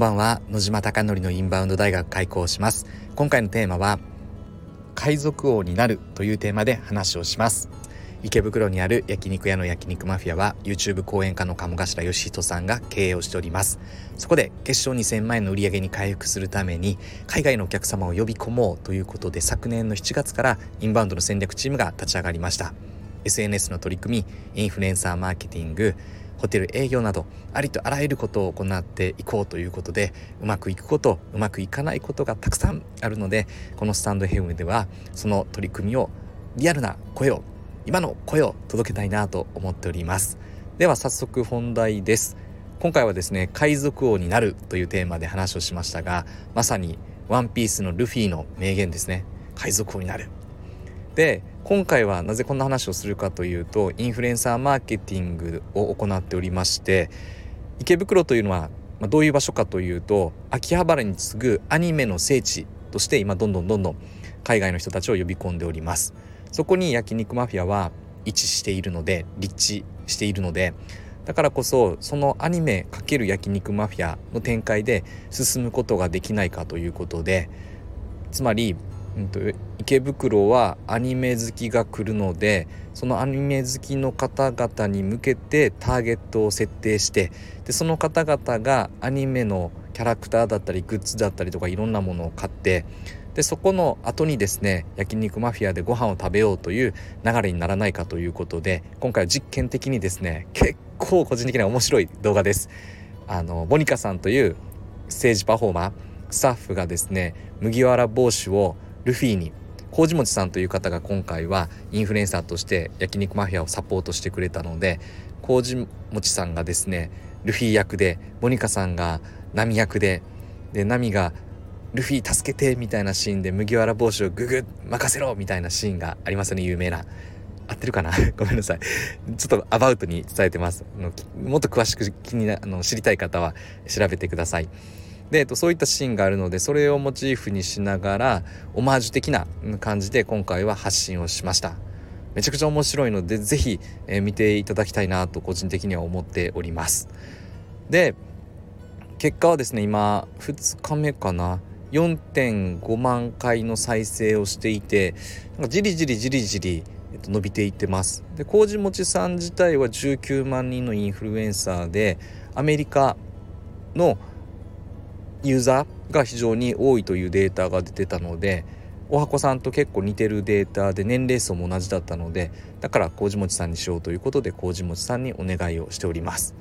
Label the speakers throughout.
Speaker 1: んばんは。野島貴則のインバウンド大学開校します。今回のテーマは海賊王になるというテーマで話をします。池袋にある焼肉屋の焼肉マフィアは YouTube 講演家の鴨頭義人さんが経営をしております。そこで決勝2000万円の売り上げに回復するために海外のお客様を呼び込もうということで昨年の7月からインバウンドの戦略チームが立ち上がりました。SNS の取り組みインフルエンサーマーケティングホテル営業などありとあらゆることを行っていこうということでうまくいくことうまくいかないことがたくさんあるのでこのスタンド FM ではその取り組みをリアルな声を今の声を届けたいなと思っております。では早速本題です。今回はですね海賊王になるというテーマで話をしましたがまさにワンピースのルフィの名言ですね。海賊王になる。で今回はなぜこんな話をするかというとインフルエンサーマーケティングを行っておりまして池袋というのはどういう場所かというと秋葉原に次ぐアニメの聖地として今どんどんどんどん海外の人たちを呼び込んでおります。そこに焼肉マフィアは位置しているので立地しているのでだからこそそのアニメ×焼肉マフィアの展開で進むことができないかということでつまりうんと、池袋はアニメ好きが来るのでそのアニメ好きの方々に向けてターゲットを設定してでその方々がアニメのキャラクターだったりグッズだったりとかいろんなものを買ってでそこの後にですね焼肉マフィアでご飯を食べようという流れにならないかということで今回は実験的にですね結構個人的には面白い動画です。あのボニカさんというステージパフォーマースタッフがですね麦わら帽子をルフィに麹餅さんという方が今回はインフルエンサーとして焼肉マフィアをサポートしてくれたので麹餅さんがですねルフィ役でモニカさんがナミ役ででナミがルフィ助けてみたいなシーンで麦わら帽子をググ任せろみたいなシーンがありますよね有名な。合ってるかな？ごめんなさい。ちょっとアバウトに伝えてます。あのもっと詳しく気になあの知りたい方は調べてください。で、えっと、そういったシーンがあるのでそれをモチーフにしながらオマージュ的な感じで今回は発信をしました。めちゃくちゃ面白いので是非、えー、見ていただきたいなと個人的には思っております。で結果はですね今2日目かな？4.5万回の再生をしていてなんかじりじりじりじり、伸びていってます。で麹餅さん自体は19万人のインフルエンサーでアメリカのユーザーが非常に多いというデータが出てたのでおはこさんと結構似てるデータで年齢層も同じだったのでだから麹餅さんにしようということで麹餅さんにお願いをしております。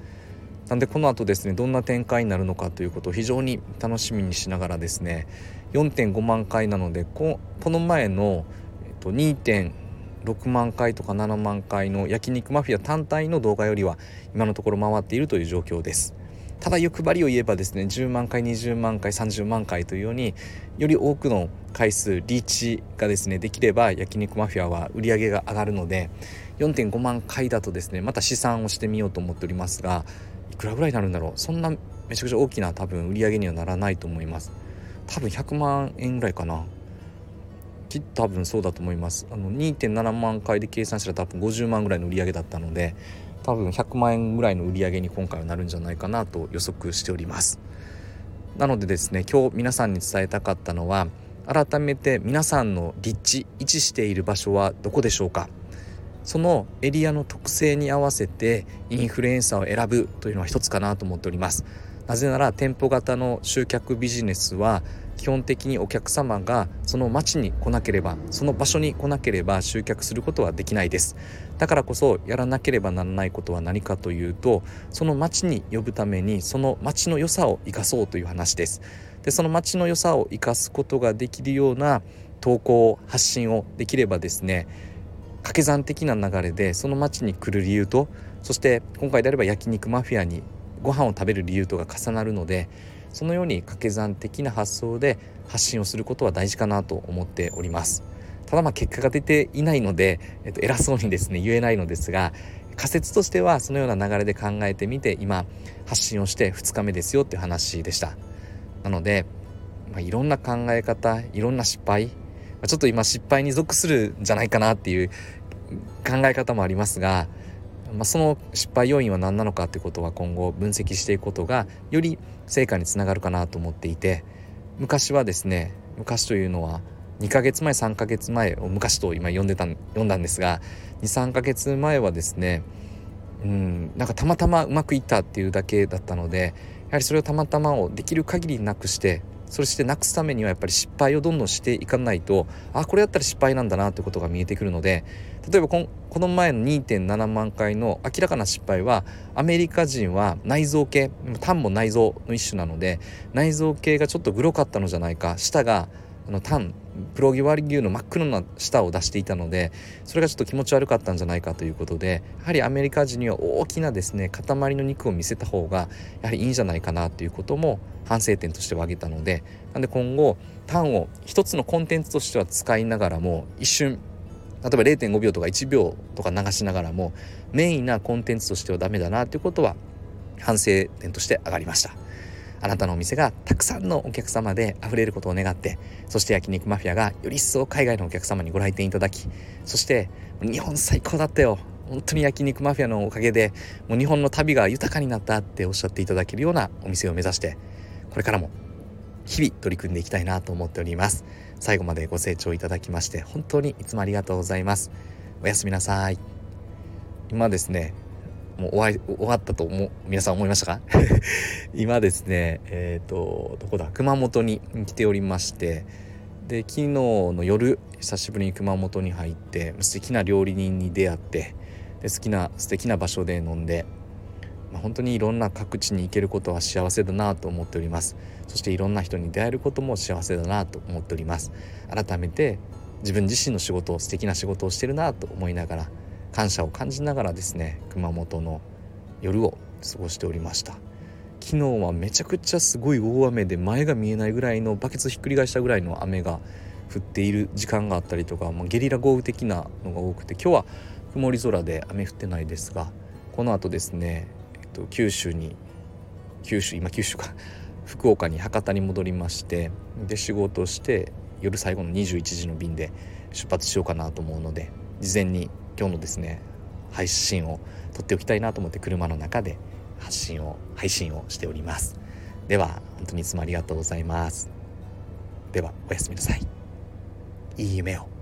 Speaker 1: なんでこの後ですねどんな展開になるのかということを非常に楽しみにしながらですね4.5万回なのでこの前の、えっと、2.6万回とか7万回の焼肉マフィア単体の動画よりは今のところ回っているという状況です。ただ欲張りを言えばですね10万回20万回30万回というようにより多くの回数リーチがですねできれば焼肉マフィアは売り上げが上がるので4.5万回だとですねまた試算をしてみようと思っておりますがいくらぐらいになるんだろう。そんなめちゃくちゃ大きな多分売り上げにはならないと思います。多分100万円ぐらいかな。きっと多分そうだと思います。あの2.7万回で計算したら多分50万ぐらいの売り上げだったので多分100万円ぐらいの売り上げに今回はなるんじゃないかなと予測しております。なのでですね今日皆さんに伝えたかったのは改めて皆さんの立地位置している場所はどこでしょうか。そのエリアの特性に合わせてインフルエンサーを選ぶというのは一つかなと思っております。なぜなら店舗型の集客ビジネスは基本的にお客様がその町に来なければその場所に来なければ集客することはできないです。だからこそやらなければならないことは何かというとその町に呼ぶためにその町の良さを生かそうという話です。でその町の良さを生かすことができるような投稿発信をできればですね掛け算的な流れでその町に来る理由とそして今回であれば焼肉マフィアにご飯を食べる理由とが重なるのでそのように掛け算的な発想で発信をすることは大事かなと思っております。ただまあ結果が出ていないので、えっと、偉そうにですね言えないのですが仮説としてはそのような流れで考えてみて今発信をして2日目ですよっていう話でした。なので、まあ、いろんな考え方いろんな失敗ちょっと今失敗に属するんじゃないかなっていう考え方もありますがまあ、その失敗要因は何なのかってことは今後分析していくことがより成果につながるかなと思っていて昔はですね昔というのは2ヶ月前3ヶ月前を昔と今読んでた読んだんですが23ヶ月前はですねうんなんかたまたまうまくいったっていうだけだったのでやはりそれをたまたまをできる限りなくしてそしてなくすためにはやっぱり失敗をどんどんしていかないとあこれだったら失敗なんだなってことが見えてくるので例えばこの前の2.7万回の明らかな失敗はアメリカ人は内臓系タンも内臓の一種なので内臓系がちょっとグロかったのじゃないか舌があのタン黒毛和牛の真っ黒な舌を出していたのでそれがちょっと気持ち悪かったんじゃないかということでやはりアメリカ人には大きなですね塊の肉を見せた方がやはりいいんじゃないかなということも反省点としては挙げたのでなんで今後タンを一つのコンテンツとしては使いながらも一瞬例えば0.5秒とか1秒とか流しながらもメインなコンテンツとしてはダメだなということは反省点として上がりました。あなたのお店がたくさんのお客様で溢れることを願ってそして焼肉マフィアがより一層海外のお客様にご来店いただきそして日本最高だったよ。本当に焼肉マフィアのおかげでもう日本の旅が豊かになったっておっしゃっていただけるようなお店を目指してこれからも日々取り組んでいきたいなと思っております。最後までご清聴いただきまして本当にいつもありがとうございます。おやすみなさい。今ですねもう終わ終わったと思う皆さん思いましたか？今ですねえっ、ー、とどこだ？熊本に来ておりましてで昨日の夜久しぶりに熊本に入って素敵な料理人に出会ってで好きな素敵な場所で飲んで、まあ、本当にいろんな各地に行けることは幸せだなと思っております。そしていろんな人に出会えることも幸せだなと思っております。改めて自分自身の仕事を素敵な仕事をしてるなと思いながら感謝を感じながらですね熊本の夜を過ごしておりました。昨日はめちゃくちゃすごい大雨で前が見えないぐらいのバケツひっくり返したぐらいの雨が降っている時間があったりとか、まあ、ゲリラ豪雨的なのが多くて今日は曇り空で雨降ってないですがこの後ですね、えっと、九州に九州今九州か 福岡に博多に戻りましてで仕事して夜最後の21時の便で出発しようかなと思うので事前に今日のですね配信を撮っておきたいなと思って車の中で発信を配信をしております。では本当にいつもありがとうございます。ではおやすみなさい。いい夢を。